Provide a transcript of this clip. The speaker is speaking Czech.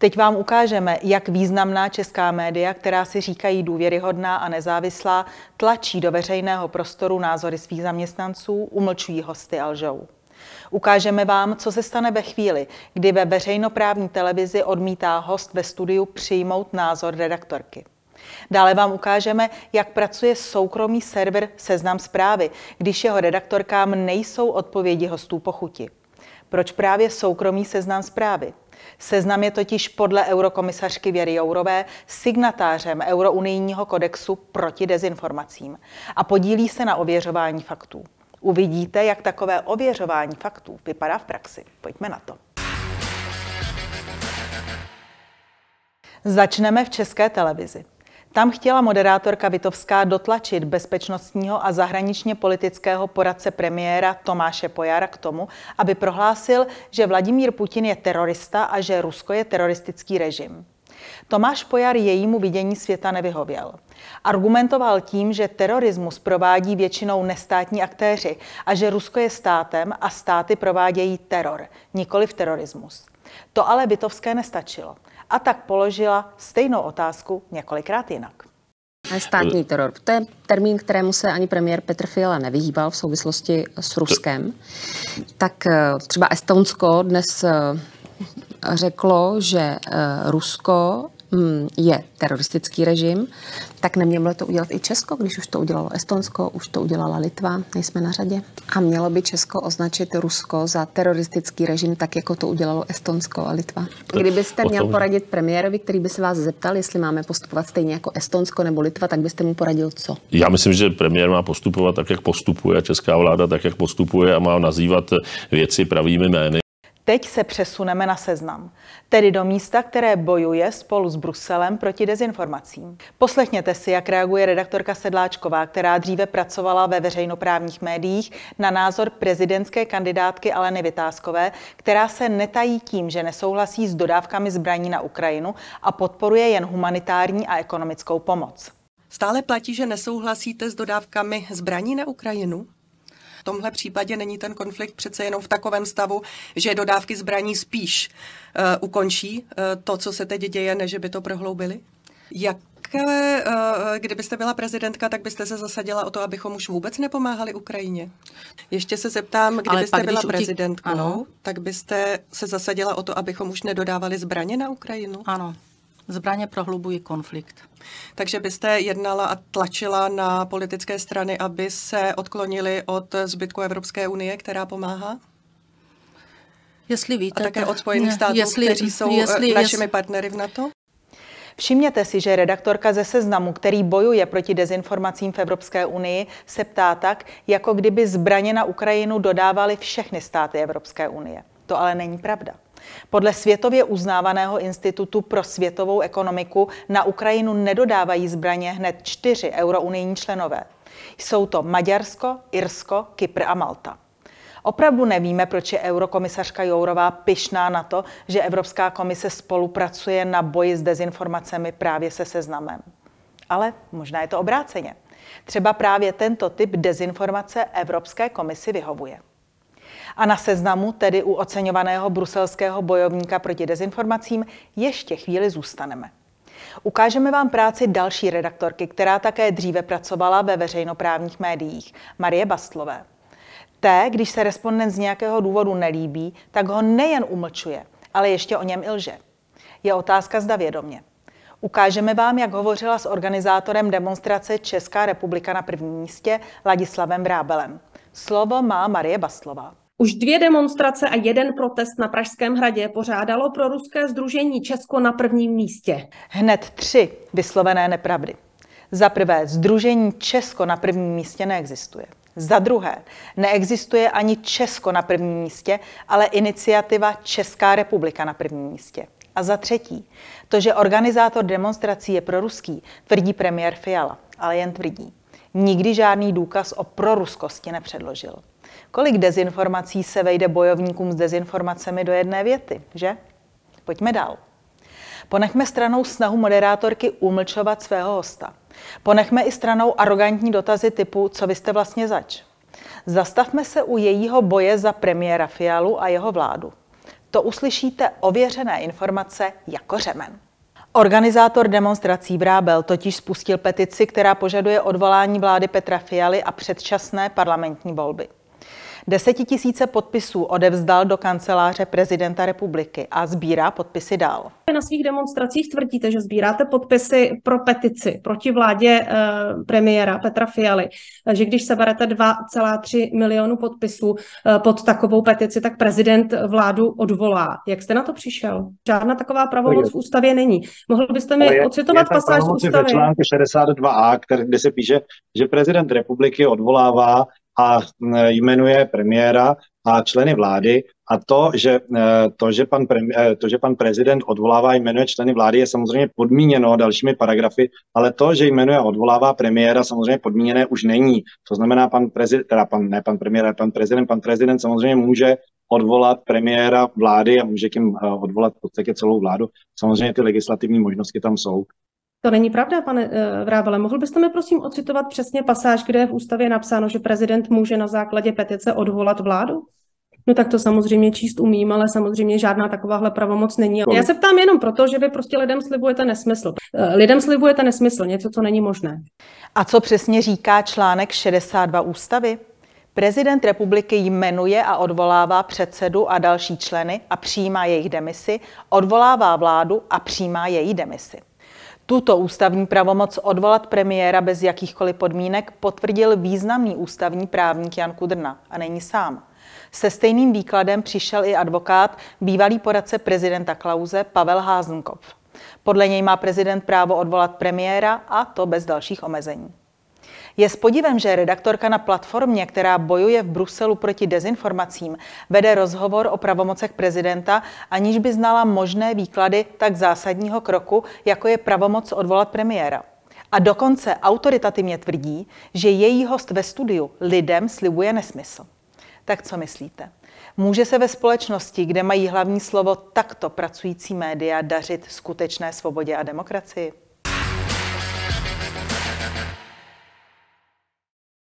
Teď vám ukážeme, jak významná česká média, která si říkají důvěryhodná a nezávislá, tlačí do veřejného prostoru názory svých zaměstnanců, umlčují hosty a lžou. Ukážeme vám, co se stane ve chvíli, kdy ve veřejnoprávní televizi odmítá host ve studiu přijmout názor redaktorky. Dále vám ukážeme, jak pracuje soukromý server Seznam zprávy, když jeho redaktorkám nejsou odpovědi hostů pochuti. Proč právě soukromý seznam zprávy? Seznam je totiž podle eurokomisařky Věry Jourové signatářem Eurounijního kodexu proti dezinformacím a podílí se na ověřování faktů. Uvidíte, jak takové ověřování faktů vypadá v praxi. Pojďme na to. Začneme v české televizi. Tam chtěla moderátorka Vitovská dotlačit bezpečnostního a zahraničně politického poradce premiéra Tomáše Pojara k tomu, aby prohlásil, že Vladimír Putin je terorista a že Rusko je teroristický režim. Tomáš Pojar jejímu vidění světa nevyhověl. Argumentoval tím, že terorismus provádí většinou nestátní aktéři a že Rusko je státem a státy provádějí teror, nikoli v terorismus. To ale Vitovské nestačilo a tak položila stejnou otázku několikrát jinak. Státní teror. To je termín, kterému se ani premiér Petr Fiala nevyhýbal v souvislosti s Ruskem. Tak eh, třeba Estonsko dnes eh, řeklo, že eh, Rusko je teroristický režim, tak nemělo to udělat i Česko, když už to udělalo Estonsko, už to udělala Litva, nejsme na řadě. A mělo by Česko označit Rusko za teroristický režim, tak jako to udělalo Estonsko a Litva. Kdybyste měl poradit premiérovi, který by se vás zeptal, jestli máme postupovat stejně jako Estonsko nebo Litva, tak byste mu poradil co? Já myslím, že premiér má postupovat tak, jak postupuje, česká vláda tak, jak postupuje a má nazývat věci pravými jmény. Teď se přesuneme na seznam, tedy do místa, které bojuje spolu s Bruselem proti dezinformacím. Poslechněte si, jak reaguje redaktorka Sedláčková, která dříve pracovala ve veřejnoprávních médiích, na názor prezidentské kandidátky Aleny Vytázkové, která se netají tím, že nesouhlasí s dodávkami zbraní na Ukrajinu a podporuje jen humanitární a ekonomickou pomoc. Stále platí, že nesouhlasíte s dodávkami zbraní na Ukrajinu? V tomhle případě není ten konflikt přece jenom v takovém stavu, že dodávky zbraní spíš uh, ukončí uh, to, co se teď děje, než by to prohloubili? Jak eh, kdybyste byla prezidentka, tak byste se zasadila o to, abychom už vůbec nepomáhali Ukrajině. Ještě se zeptám, kdybyste pak, byla prezidentkou, ano. tak byste se zasadila o to, abychom už nedodávali zbraně na Ukrajinu? Ano. Zbraně prohlubují konflikt. Takže byste jednala a tlačila na politické strany, aby se odklonili od zbytku Evropské unie, která pomáhá? Jestli víte, a také od Spojených států, jestli, kteří jsou jestli, našimi jestli, partnery v NATO? Všimněte si, že redaktorka ze seznamu, který bojuje proti dezinformacím v Evropské unii, se ptá tak, jako kdyby zbraně na Ukrajinu dodávaly všechny státy Evropské unie. To ale není pravda. Podle světově uznávaného institutu pro světovou ekonomiku na Ukrajinu nedodávají zbraně hned čtyři eurounijní členové. Jsou to Maďarsko, Irsko, Kypr a Malta. Opravdu nevíme, proč je eurokomisařka Jourová pyšná na to, že Evropská komise spolupracuje na boji s dezinformacemi právě se seznamem. Ale možná je to obráceně. Třeba právě tento typ dezinformace Evropské komisi vyhovuje. A na seznamu, tedy u oceňovaného bruselského bojovníka proti dezinformacím, ještě chvíli zůstaneme. Ukážeme vám práci další redaktorky, která také dříve pracovala ve veřejnoprávních médiích, Marie Bastlové. Té, když se respondent z nějakého důvodu nelíbí, tak ho nejen umlčuje, ale ještě o něm i lže. Je otázka zda vědomě. Ukážeme vám, jak hovořila s organizátorem demonstrace Česká republika na prvním místě Ladislavem Vrábelem. Slovo má Marie Bastlová. Už dvě demonstrace a jeden protest na Pražském hradě pořádalo pro ruské združení Česko na prvním místě. Hned tři vyslovené nepravdy. Za prvé, združení Česko na prvním místě neexistuje. Za druhé, neexistuje ani Česko na prvním místě, ale iniciativa Česká republika na prvním místě. A za třetí, to, že organizátor demonstrací je proruský, tvrdí premiér Fiala, ale jen tvrdí. Nikdy žádný důkaz o proruskosti nepředložil. Kolik dezinformací se vejde bojovníkům s dezinformacemi do jedné věty, že? Pojďme dál. Ponechme stranou snahu moderátorky umlčovat svého hosta. Ponechme i stranou arrogantní dotazy typu, co vy jste vlastně zač. Zastavme se u jejího boje za premiéra Fialu a jeho vládu. To uslyšíte ověřené informace jako řemen. Organizátor demonstrací Vrábel totiž spustil petici, která požaduje odvolání vlády Petra Fialy a předčasné parlamentní volby. Desetitisíce podpisů odevzdal do kanceláře prezidenta republiky a sbírá podpisy dál. Na svých demonstracích tvrdíte, že sbíráte podpisy pro petici proti vládě eh, premiéra Petra Fialy, že když seberete 2,3 milionu podpisů eh, pod takovou petici, tak prezident vládu odvolá. Jak jste na to přišel? Žádná taková pravomoc v ústavě není. Mohl byste mi je, ocitovat je pasáž z ústavy? Článku 62a, který, kde se píše, že prezident republiky odvolává a jmenuje premiéra a členy vlády a to, že, to, že, pan, premiér, to, že pan prezident odvolává a jmenuje členy vlády, je samozřejmě podmíněno dalšími paragrafy, ale to, že jmenuje a odvolává premiéra, samozřejmě podmíněné už není. To znamená, pan prezident, teda pan, ne pan premiér, pan prezident, pan prezident samozřejmě může odvolat premiéra vlády a může tím odvolat v podstatě celou vládu. Samozřejmě ty legislativní možnosti tam jsou. To není pravda, pane uh, Vrábele. Mohl byste mi prosím ocitovat přesně pasáž, kde je v ústavě napsáno, že prezident může na základě petice odvolat vládu? No tak to samozřejmě číst umím, ale samozřejmě žádná takováhle pravomoc není. Já se ptám jenom proto, že vy prostě lidem slibujete nesmysl. Eh, lidem slibujete nesmysl, něco, co není možné. A co přesně říká článek 62 ústavy? Prezident republiky jmenuje a odvolává předsedu a další členy a přijímá jejich demisi, odvolává vládu a přijímá její demisi. Tuto ústavní pravomoc odvolat premiéra bez jakýchkoliv podmínek potvrdil významný ústavní právník Jan Kudrna a není sám. Se stejným výkladem přišel i advokát, bývalý poradce prezidenta Klauze Pavel Házenkopf. Podle něj má prezident právo odvolat premiéra a to bez dalších omezení. Je s podivem, že redaktorka na platformě, která bojuje v Bruselu proti dezinformacím, vede rozhovor o pravomocech prezidenta, aniž by znala možné výklady tak zásadního kroku, jako je pravomoc odvolat premiéra. A dokonce autoritativně tvrdí, že její host ve studiu lidem slibuje nesmysl. Tak co myslíte? Může se ve společnosti, kde mají hlavní slovo takto pracující média, dařit skutečné svobodě a demokracii?